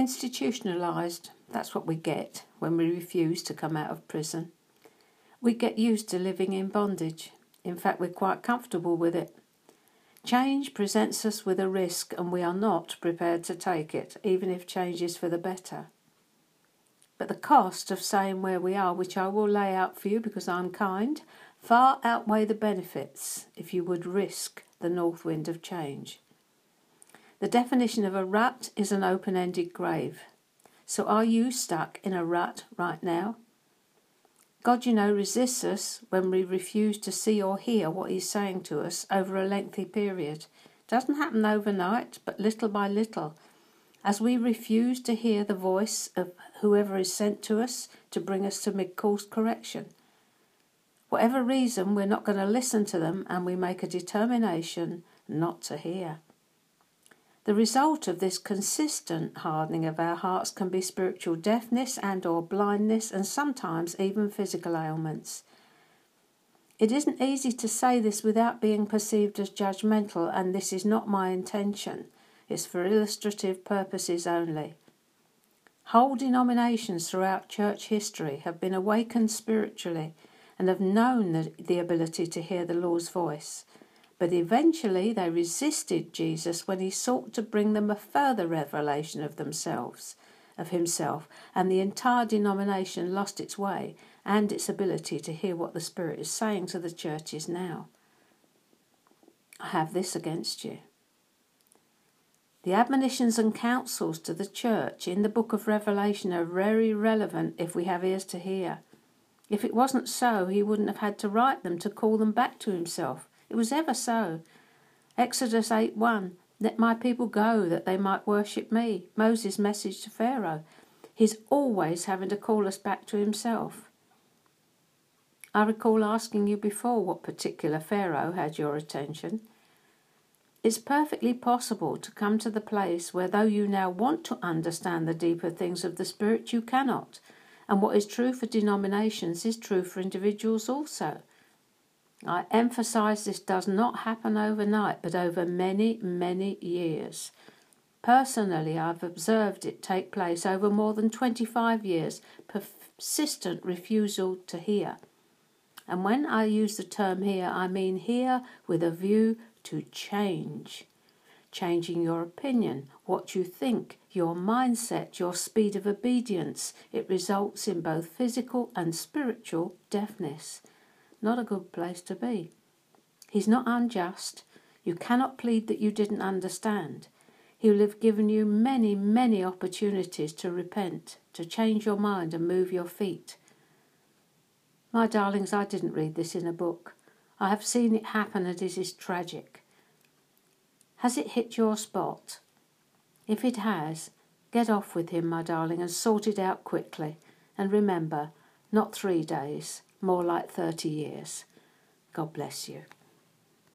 Institutionalised, that's what we get when we refuse to come out of prison. We get used to living in bondage. In fact, we're quite comfortable with it. Change presents us with a risk, and we are not prepared to take it, even if change is for the better. But the cost of staying where we are, which I will lay out for you because I'm kind, far outweigh the benefits if you would risk the north wind of change. The definition of a rut is an open ended grave. So are you stuck in a rut right now? God, you know, resists us when we refuse to see or hear what He's saying to us over a lengthy period. Doesn't happen overnight, but little by little as we refuse to hear the voice of whoever is sent to us to bring us to mid course correction. Whatever reason, we're not going to listen to them and we make a determination not to hear. The result of this consistent hardening of our hearts can be spiritual deafness and or blindness and sometimes even physical ailments. It isn't easy to say this without being perceived as judgmental and this is not my intention It's for illustrative purposes only. Whole denominations throughout church history have been awakened spiritually and have known the, the ability to hear the Lord's voice. But eventually they resisted Jesus when he sought to bring them a further revelation of themselves, of himself, and the entire denomination lost its way and its ability to hear what the Spirit is saying to the churches now. I have this against you. The admonitions and counsels to the church in the book of Revelation are very relevant if we have ears to hear. If it wasn't so, he wouldn't have had to write them to call them back to himself. It was ever so. Exodus 8 1 Let my people go that they might worship me. Moses' message to Pharaoh. He's always having to call us back to himself. I recall asking you before what particular Pharaoh had your attention. It's perfectly possible to come to the place where, though you now want to understand the deeper things of the Spirit, you cannot. And what is true for denominations is true for individuals also. I emphasize this does not happen overnight, but over many, many years. Personally, I've observed it take place over more than 25 years, persistent refusal to hear. And when I use the term hear, I mean hear with a view to change. Changing your opinion, what you think, your mindset, your speed of obedience. It results in both physical and spiritual deafness. Not a good place to be. He's not unjust. You cannot plead that you didn't understand. He will have given you many, many opportunities to repent, to change your mind and move your feet. My darlings, I didn't read this in a book. I have seen it happen and it is tragic. Has it hit your spot? If it has, get off with him, my darling, and sort it out quickly. And remember, not three days, more like 30 years. God bless you.